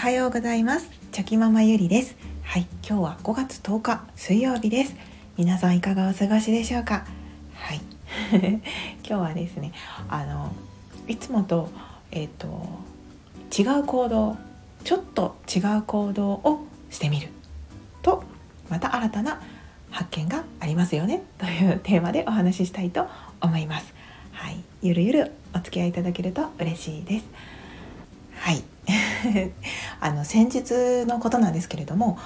はようございます。チョキママゆりです。はい今日は5月10日水曜日です。皆さんいかがお過ごしでしょうか？はい。今日はですねあのいつもとえっ、ー、と違う行動ちょっと違う行動をしてみる。とまた新たな発見がありますよね。というテーマでお話ししたいと思います。はい。ゆるゆるお付き合いいただけると嬉しいです。あの先日のことなんですけれども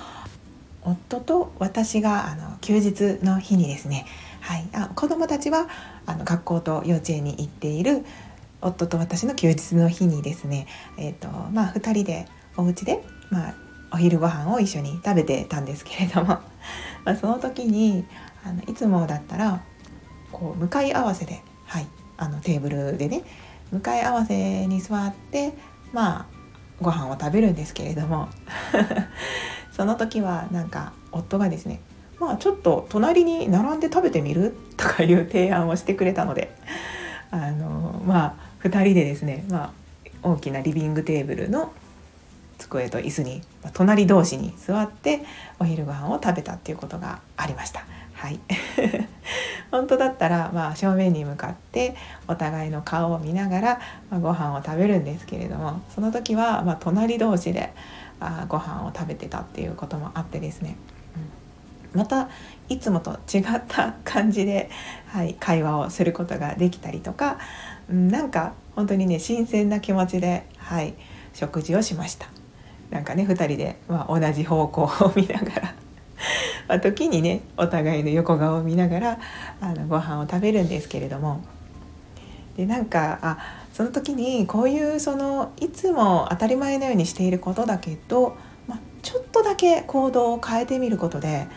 夫と私があの休日の日にですね、はい、あ子どもたちはあの学校と幼稚園に行っている夫と私の休日の日にですね、えーとまあ、2人でお家で、まあ、お昼ご飯を一緒に食べてたんですけれども まあその時にあのいつもだったらこう向かい合わせで、はい、あのテーブルでね向かい合わせに座ってまあご飯を食べるんですけれども その時はなんか夫がですねまあちょっと隣に並んで食べてみるとかいう提案をしてくれたのであのまあ2人でですね、まあ、大きなリビングテーブルの机と椅子に隣同士に座ってお昼ご飯を食べたっていうことがありました。はい本当だったら、まあ、正面に向かってお互いの顔を見ながら、まあ、ご飯を食べるんですけれどもその時は、まあ、隣同士であご飯を食べてたっていうこともあってですね、うん、またいつもと違った感じで、はい、会話をすることができたりとか、うん、なんか本当にね新鮮な気持ちで、はい、食事をしました。なんかね2人で、まあ、同じ方向を見ながらまあ、時にねお互いの横顔を見ながらあのご飯を食べるんですけれども。でなんかあその時にこういうそのいつも当たり前のようにしていることだけど、まあ、ちょっとだけ行動を変えてみることで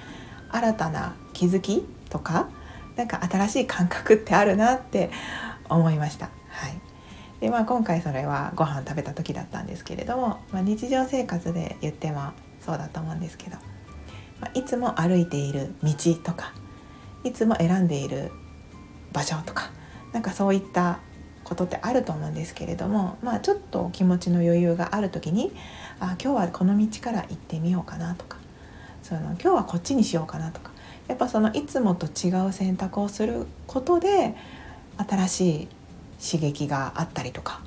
新たな気づきとかなんか新しい感覚ってあるなって思いました。はい。でまあ、今回それはご飯食べた時だったんですけれども、まあ、日常生活で言ってもそうだと思うんですけど。いつも歩いている道とかいつも選んでいる場所とかなんかそういったことってあると思うんですけれども、まあ、ちょっと気持ちの余裕がある時にあ今日はこの道から行ってみようかなとかその今日はこっちにしようかなとかやっぱそのいつもと違う選択をすることで新しい刺激があったりとか、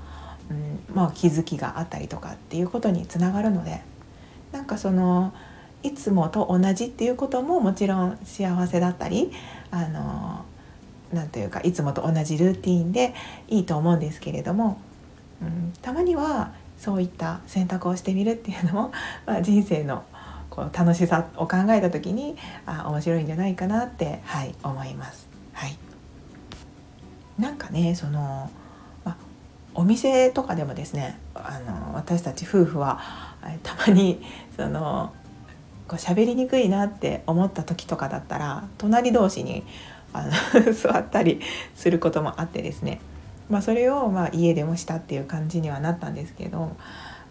うんまあ、気づきがあったりとかっていうことにつながるのでなんかそのいつもと同じっていうことももちろん幸せだったりあのなんというかいつもと同じルーティンでいいと思うんですけれども、うん、たまにはそういった選択をしてみるっていうのも、まあ、人生のこう楽しさを考えた時にあ面白いんじゃないかなって、はい、思います。はい、なんかねその、お店とかでもですねあの私たち夫婦はたまにそのこう喋りにくいなって思った時とかだったら隣同士にあの 座ったりすることもあってですね、まあ、それをまあ家でもしたっていう感じにはなったんですけど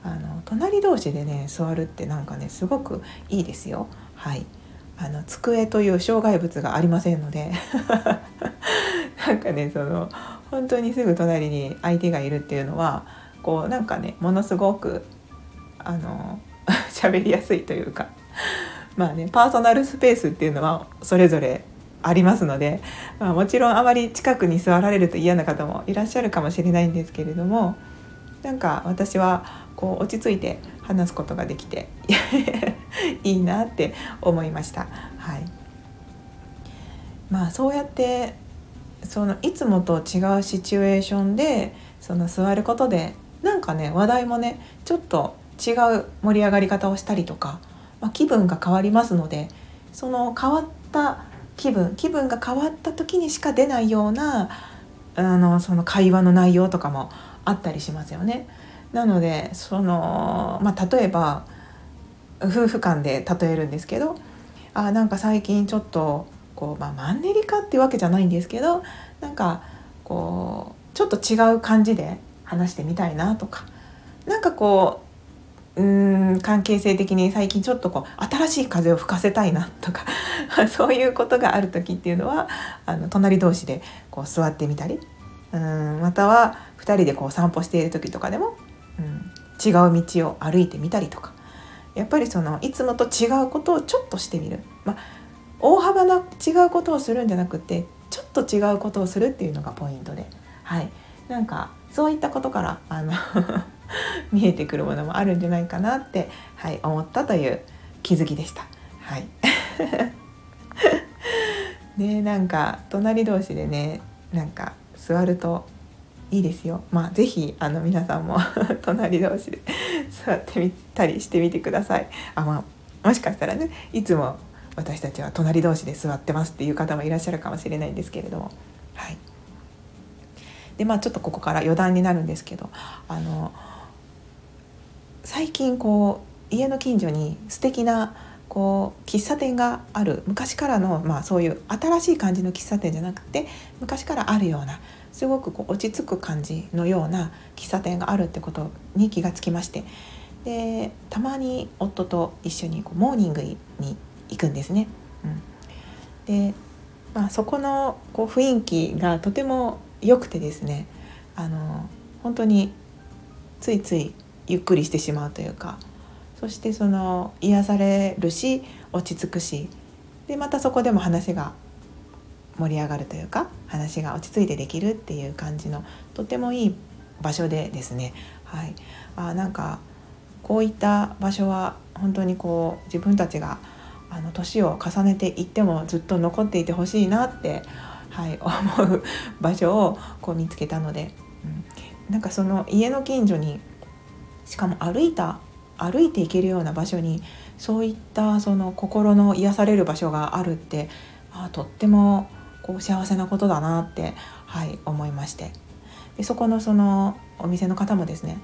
あの隣同士でね座るってなんかねすごくいいですよ。はいあの机という障害物がありませんので なんかねその本当にすぐ隣に相手がいるっていうのはこうなんかねものすごくあの 喋りやすいというか まあねパーソナルスペースっていうのはそれぞれありますので、まあ、もちろんあまり近くに座られると嫌な方もいらっしゃるかもしれないんですけれどもなんか私はこう落ち着いて話すことができて いいなって思いました。はい、まあそうやってそのいつもと違うシチュエーションでその座ることでなんかね話題もねちょっと違う盛り上がり方をしたりとかまあ、気分が変わりますのでその変わった気分気分が変わった時にしか出ないようなあのその会話の内容とかもあったりしますよね。なのでその、まあ、例えば夫婦間で例えるんですけどあなんか最近ちょっとこう、まあ、マンネリ化ってわけじゃないんですけどなんかこうちょっと違う感じで話してみたいなとかなんかこううん関係性的に最近ちょっとこう新しい風を吹かせたいなとか そういうことがある時っていうのはあの隣同士でこう座ってみたりうんまたは2人でこう散歩している時とかでも、うん、違う道を歩いてみたりとか。やっぱりそのいつもと違うことをちょっとしてみる、まあ、大幅な違うことをするんじゃなくてちょっと違うことをするっていうのがポイントで、はい、なんかそういったことからあの 見えてくるものもあるんじゃないかなって、はい、思ったという気づきでした。はいで なんか隣同士でねなんか座るといいですよ。まあ是非あの皆さんも 隣同士で座ってみたりしてみてください。あまあもしかしたらねいつも私たちは隣同士で座ってますっていう方もいらっしゃるかもしれないんですけれども。はい、でまあちょっとここから余談になるんですけどあの最近こう家の近所に素敵なこう喫茶店がある昔からの、まあ、そういう新しい感じの喫茶店じゃなくて昔からあるようなすごくこう落ち着く感じのような喫茶店があるってことに気がつきまして。でたまに夫と一緒にこうモーニングに行くんですね。うん、で、まあ、そこのこう雰囲気がとても良くてですね。あの本当についついゆっくりしてしまうというか。そしてその癒されるし落ち着くし。でまたそこでも話が盛り上がるというか話が落ち着いてできるっていう感じのとてもいい場所でですね、はい、あなんかこういった場所は本当にこう自分たちがあの年を重ねていってもずっと残っていてほしいなって、はい、思う場所をこう見つけたので、うん、なんかその家の近所にしかも歩いた歩いていけるような場所にそういったその心の癒される場所があるってあとってもこう幸せなことだなって、はい、思いまして。でそこのそのお店の方もですね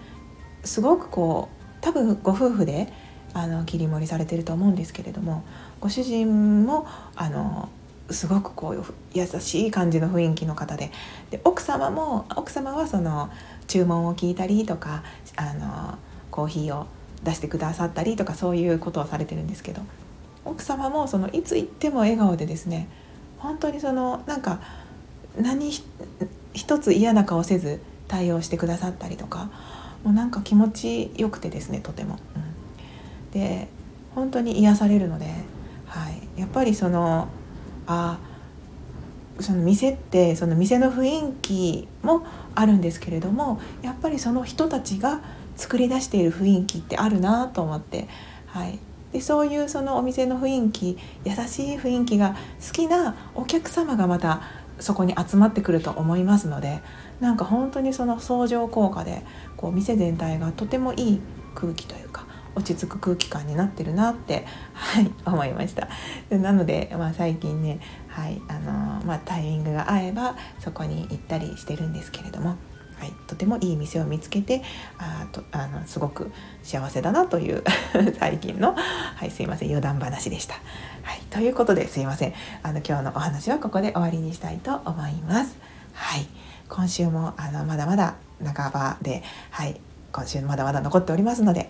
すごくこう多分ご夫婦であの切り盛りされてると思うんですけれどもご主人もあのすごくこう優しい感じの雰囲気の方で。で奥様も奥様はその注文を聞いたりとかあのコーヒーを出してくださったりとかそういうことをされてるんですけど。奥様もそのいつ行っても笑顔でですね本当にそのなんか何一つ嫌な顔せず対応してくださったりとかもうなんか気持ちよくてですねとても。うん、で本当に癒されるので、はい、やっぱりそのあその店ってその店の雰囲気もあるんですけれどもやっぱりその人たちが作り出している雰囲気ってあるなと思って、はい、でそういうそのお店の雰囲気優しい雰囲気が好きなお客様がまたそこに集まってくると思いますのでなんか本当にその相乗効果でこう店全体がとてもいい空気というか落ち着く空気感になってるなって、はい、思いましたなので、まあ、最近ね、はいあのまあ、タイミングが合えばそこに行ったりしてるんですけれども。はい、とてもいい店を見つけてあとあのすごく幸せだなという 最近の、はい、すいません余談話でした。はい、ということですいませんあの今日のお話はここで終わりにしたいと思います。はい、今週もあのまだまだ半ばで、はい、今週まだまだ残っておりますので